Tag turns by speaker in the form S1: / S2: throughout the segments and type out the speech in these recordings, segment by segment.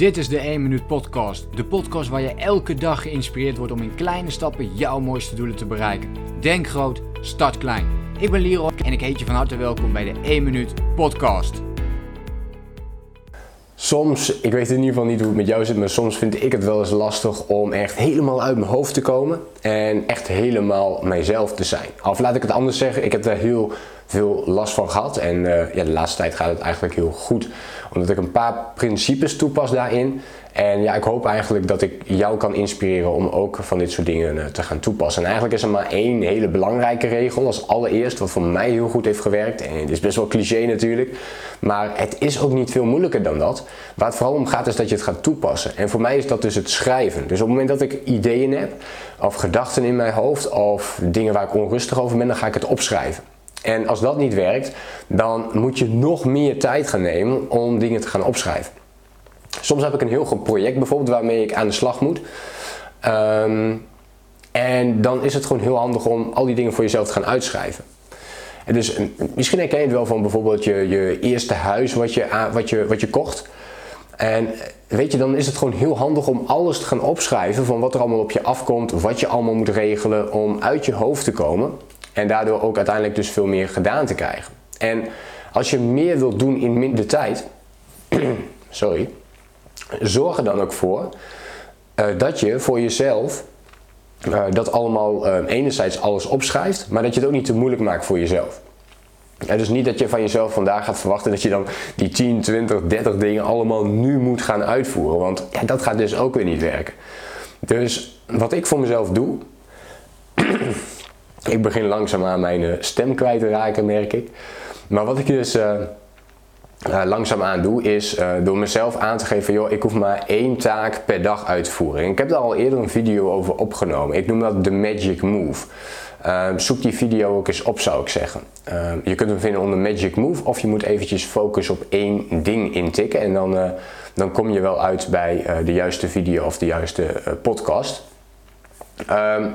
S1: Dit is de 1 Minuut Podcast. De podcast waar je elke dag geïnspireerd wordt om in kleine stappen jouw mooiste doelen te bereiken. Denk groot, start klein. Ik ben Leroy en ik heet je van harte welkom bij de 1 Minuut Podcast.
S2: Soms, ik weet in ieder geval niet hoe het met jou zit, maar soms vind ik het wel eens lastig om echt helemaal uit mijn hoofd te komen en echt helemaal mijzelf te zijn. Of laat ik het anders zeggen, ik heb daar heel veel last van gehad en uh, ja, de laatste tijd gaat het eigenlijk heel goed. Omdat ik een paar principes toepas daarin en ja, ik hoop eigenlijk dat ik jou kan inspireren om ook van dit soort dingen uh, te gaan toepassen. En eigenlijk is er maar één hele belangrijke regel als allereerst, wat voor mij heel goed heeft gewerkt. En het is best wel cliché natuurlijk, maar het is ook niet veel moeilijker dan dat. Waar het vooral om gaat is dat je het gaat toepassen. En voor mij is dat dus het schrijven. Dus op het moment dat ik ideeën heb, of gedachten in mijn hoofd, of dingen waar ik onrustig over ben, dan ga ik het opschrijven. En als dat niet werkt, dan moet je nog meer tijd gaan nemen om dingen te gaan opschrijven. Soms heb ik een heel groot project bijvoorbeeld waarmee ik aan de slag moet. Ehm, en dan is het gewoon heel handig om al die dingen voor jezelf te gaan uitschrijven. En dus misschien herken je het wel van bijvoorbeeld je, je eerste huis wat je, wat, je, wat je kocht. En weet je, dan is het gewoon heel handig om alles te gaan opschrijven van wat er allemaal op je afkomt, wat je allemaal moet regelen om uit je hoofd te komen. En daardoor ook uiteindelijk dus veel meer gedaan te krijgen. En als je meer wilt doen in minder tijd, sorry, zorg er dan ook voor uh, dat je voor jezelf uh, dat allemaal uh, enerzijds alles opschrijft, maar dat je het ook niet te moeilijk maakt voor jezelf. Dus niet dat je van jezelf vandaag gaat verwachten dat je dan die 10, 20, 30 dingen allemaal nu moet gaan uitvoeren. Want ja, dat gaat dus ook weer niet werken. Dus wat ik voor mezelf doe. ik begin langzaam aan mijn stem kwijt te raken, merk ik. Maar wat ik dus uh, langzaamaan doe, is uh, door mezelf aan te geven: joh, ik hoef maar één taak per dag uit te voeren. En ik heb daar al eerder een video over opgenomen. Ik noem dat de Magic Move. Uh, zoek die video ook eens op, zou ik zeggen. je kunt hem vinden onder Magic Move, of je moet eventjes focussen op één ding intikken. En dan, dan kom je wel uit bij de juiste video of de juiste podcast. Um,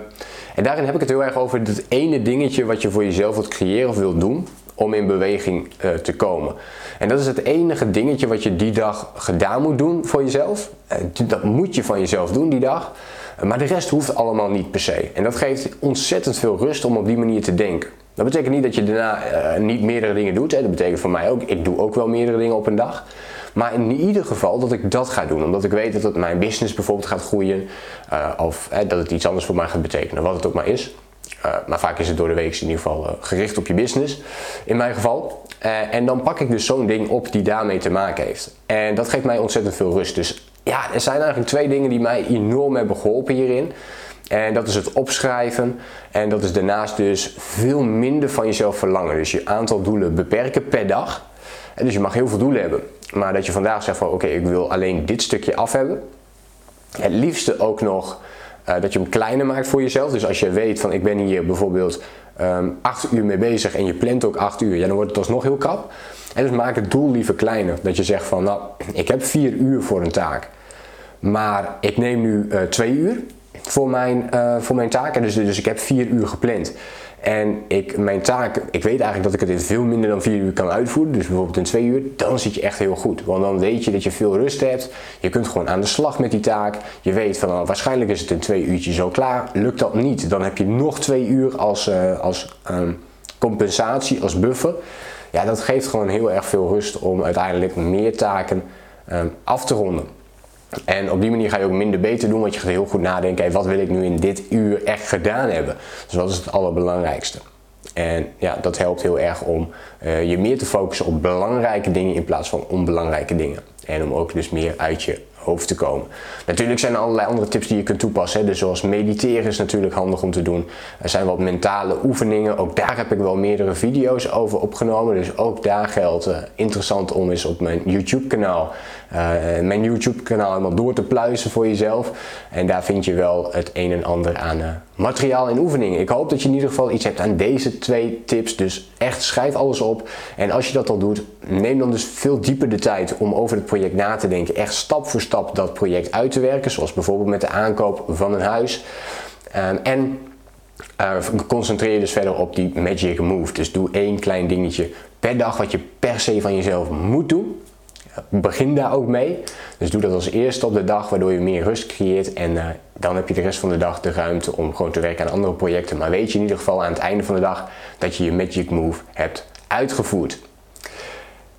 S2: en daarin heb ik het heel erg over dat ene dingetje wat je voor jezelf wilt creëren of wilt doen om in beweging uh, te komen. En dat is het enige dingetje wat je die dag gedaan moet doen voor jezelf. Uh, dat moet je van jezelf doen die dag. Maar de rest hoeft allemaal niet per se. En dat geeft ontzettend veel rust om op die manier te denken. Dat betekent niet dat je daarna niet meerdere dingen doet. Dat betekent voor mij ook, ik doe ook wel meerdere dingen op een dag. Maar in ieder geval dat ik dat ga doen. Omdat ik weet dat het mijn business bijvoorbeeld gaat groeien. Of dat het iets anders voor mij gaat betekenen. Wat het ook maar is. Uh, maar vaak is het door de week in ieder geval uh, gericht op je business. In mijn geval. en dan pak ik dus zo'n ding op die daarmee te maken heeft. En dat geeft mij ontzettend veel rust. Dus ja, er zijn eigenlijk twee dingen die mij enorm hebben geholpen hierin. En dat is het opschrijven. En dat is daarnaast dus veel minder van jezelf verlangen. Dus je aantal doelen beperken per dag. En dus je mag heel veel doelen hebben. Maar dat je vandaag zegt van oké, ik wil alleen dit stukje af hebben. Het liefste ook nog uh, dat je hem kleiner maakt voor jezelf. Dus als je weet van ik ben hier bijvoorbeeld um, 8 uur mee bezig en je plant ook 8 uur, ja, dan wordt het alsnog heel krap. En dus maak het doel liever kleiner. Dat je zegt van nou, ik heb 4 uur voor een taak. Maar ik neem nu 2 uh, uur voor mijn, uh, voor mijn taak. Dus, dus ik heb 4 uur gepland. En ik, mijn taak, ik weet eigenlijk dat ik het in veel minder dan 4 uur kan uitvoeren. Dus bijvoorbeeld in 2 uur, dan zit je echt heel goed. Want dan weet je dat je veel rust hebt. Je kunt gewoon aan de slag met die taak. Je weet van nou, waarschijnlijk is het in 2 uurtjes zo klaar. Lukt dat niet, dan heb je nog 2 uur als, uh, als um, compensatie, als buffer. Ja, dat geeft gewoon heel erg veel rust om uiteindelijk meer taken um, af te ronden. En op die manier ga je ook minder beter doen, want je gaat heel goed nadenken, hey, wat wil ik nu in dit uur echt gedaan hebben? Dus dat is het allerbelangrijkste. En ja, dat helpt heel erg om uh, je meer te focussen op belangrijke dingen in plaats van onbelangrijke dingen. En om ook dus meer uit je hoofd te komen. Natuurlijk zijn er allerlei andere tips die je kunt toepassen. Hè. Dus zoals mediteren is natuurlijk handig om te doen. Er zijn wat mentale oefeningen. Ook daar heb ik wel meerdere video's over opgenomen. Dus ook daar geldt uh, interessant om eens op mijn YouTube kanaal. Uh, mijn YouTube kanaal helemaal door te pluizen voor jezelf. En daar vind je wel het een en ander aan uh, materiaal en oefeningen. Ik hoop dat je in ieder geval iets hebt aan deze twee tips. Dus echt schrijf alles op. En als je dat al doet, neem dan dus veel dieper de tijd om over het project na te denken. Echt stap voor stap dat project uit te werken. Zoals bijvoorbeeld met de aankoop van een huis. Um, en uh, concentreer je dus verder op die magic move. Dus doe één klein dingetje per dag wat je per se van jezelf moet doen. Begin daar ook mee. Dus doe dat als eerste op de dag, waardoor je meer rust creëert. En uh, dan heb je de rest van de dag de ruimte om gewoon te werken aan andere projecten. Maar weet je in ieder geval aan het einde van de dag dat je je magic move hebt uitgevoerd.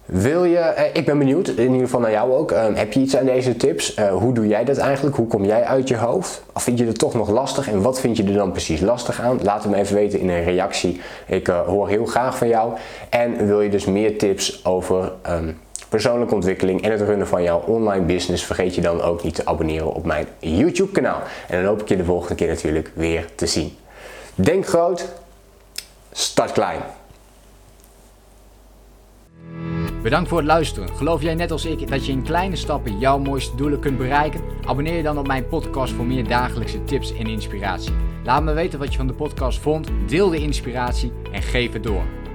S2: Wil je, eh, ik ben benieuwd, in ieder geval naar jou ook. Uh, heb je iets aan deze tips? Uh, hoe doe jij dat eigenlijk? Hoe kom jij uit je hoofd? Of vind je het toch nog lastig? En wat vind je er dan precies lastig aan? Laat het me even weten in een reactie. Ik hoor heel graag van jou. En wil je dus meer tips over um, persoonlijke ontwikkeling en het runnen van jouw online business? Vergeet je dan ook niet te abonneren op mijn YouTube kanaal. En dan hoop ik je de volgende keer natuurlijk weer te zien. Denk groot, start klein.
S1: Bedankt voor het luisteren. Geloof jij net als ik dat je in kleine stappen jouw mooiste doelen kunt bereiken? Abonneer je dan op mijn podcast voor meer dagelijkse tips en inspiratie. Laat me weten wat je van de podcast vond, deel de inspiratie en geef het door.